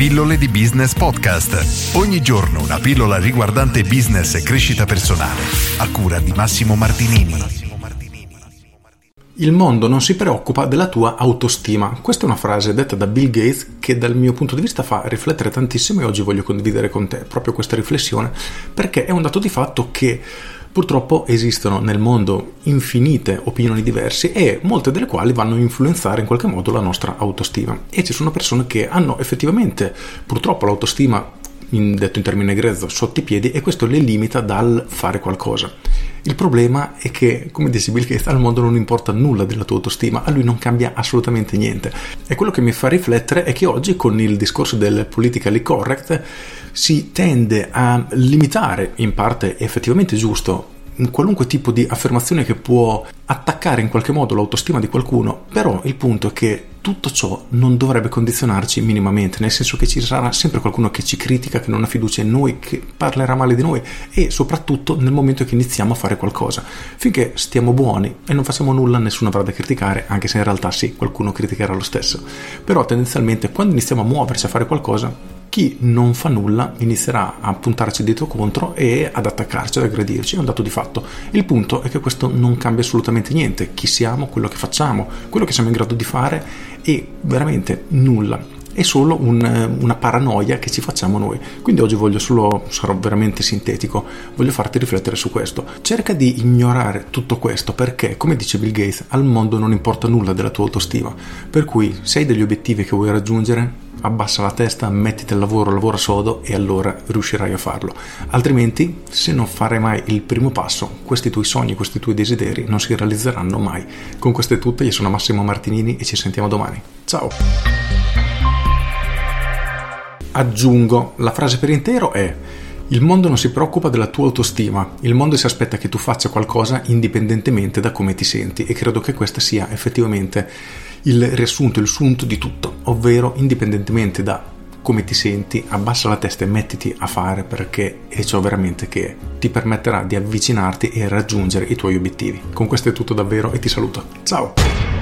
Pillole di Business Podcast. Ogni giorno una pillola riguardante business e crescita personale. A cura di Massimo Martinini. Il mondo non si preoccupa della tua autostima. Questa è una frase detta da Bill Gates che dal mio punto di vista fa riflettere tantissimo e oggi voglio condividere con te proprio questa riflessione perché è un dato di fatto che Purtroppo esistono nel mondo infinite opinioni diverse e molte delle quali vanno a influenzare in qualche modo la nostra autostima. E ci sono persone che hanno effettivamente purtroppo l'autostima, in, detto in termini grezzo, sotto i piedi e questo le limita dal fare qualcosa. Il problema è che, come dice Bill Gates, al mondo non importa nulla della tua autostima, a lui non cambia assolutamente niente. E quello che mi fa riflettere è che oggi con il discorso del politically correct si tende a limitare, in parte effettivamente giusto, qualunque tipo di affermazione che può attaccare in qualche modo l'autostima di qualcuno, però il punto è che tutto ciò non dovrebbe condizionarci minimamente, nel senso che ci sarà sempre qualcuno che ci critica, che non ha fiducia in noi, che parlerà male di noi e soprattutto nel momento che iniziamo a fare qualcosa. Finché stiamo buoni e non facciamo nulla, nessuno avrà da criticare, anche se in realtà sì, qualcuno criticherà lo stesso. Però tendenzialmente quando iniziamo a muoverci a fare qualcosa, chi non fa nulla inizierà a puntarci dietro contro e ad attaccarci, ad aggredirci, è un dato di fatto. Il punto è che questo non cambia assolutamente niente, chi siamo, quello che facciamo, quello che siamo in grado di fare e veramente nulla. È solo un, una paranoia che ci facciamo noi. Quindi oggi voglio solo, sarò veramente sintetico, voglio farti riflettere su questo. Cerca di ignorare tutto questo perché, come dice Bill Gates, al mondo non importa nulla della tua autostima. Per cui, se hai degli obiettivi che vuoi raggiungere, abbassa la testa, mettiti al lavoro, lavora sodo e allora riuscirai a farlo. Altrimenti, se non farai mai il primo passo, questi tuoi sogni, questi tuoi desideri non si realizzeranno mai. Con questo è tutto, io sono Massimo Martinini e ci sentiamo domani. Ciao! Aggiungo, la frase per intero è il mondo non si preoccupa della tua autostima, il mondo si aspetta che tu faccia qualcosa indipendentemente da come ti senti e credo che questa sia effettivamente il riassunto, il sunto di tutto, ovvero indipendentemente da come ti senti, abbassa la testa e mettiti a fare perché è ciò veramente che ti permetterà di avvicinarti e raggiungere i tuoi obiettivi. Con questo è tutto davvero e ti saluto. Ciao!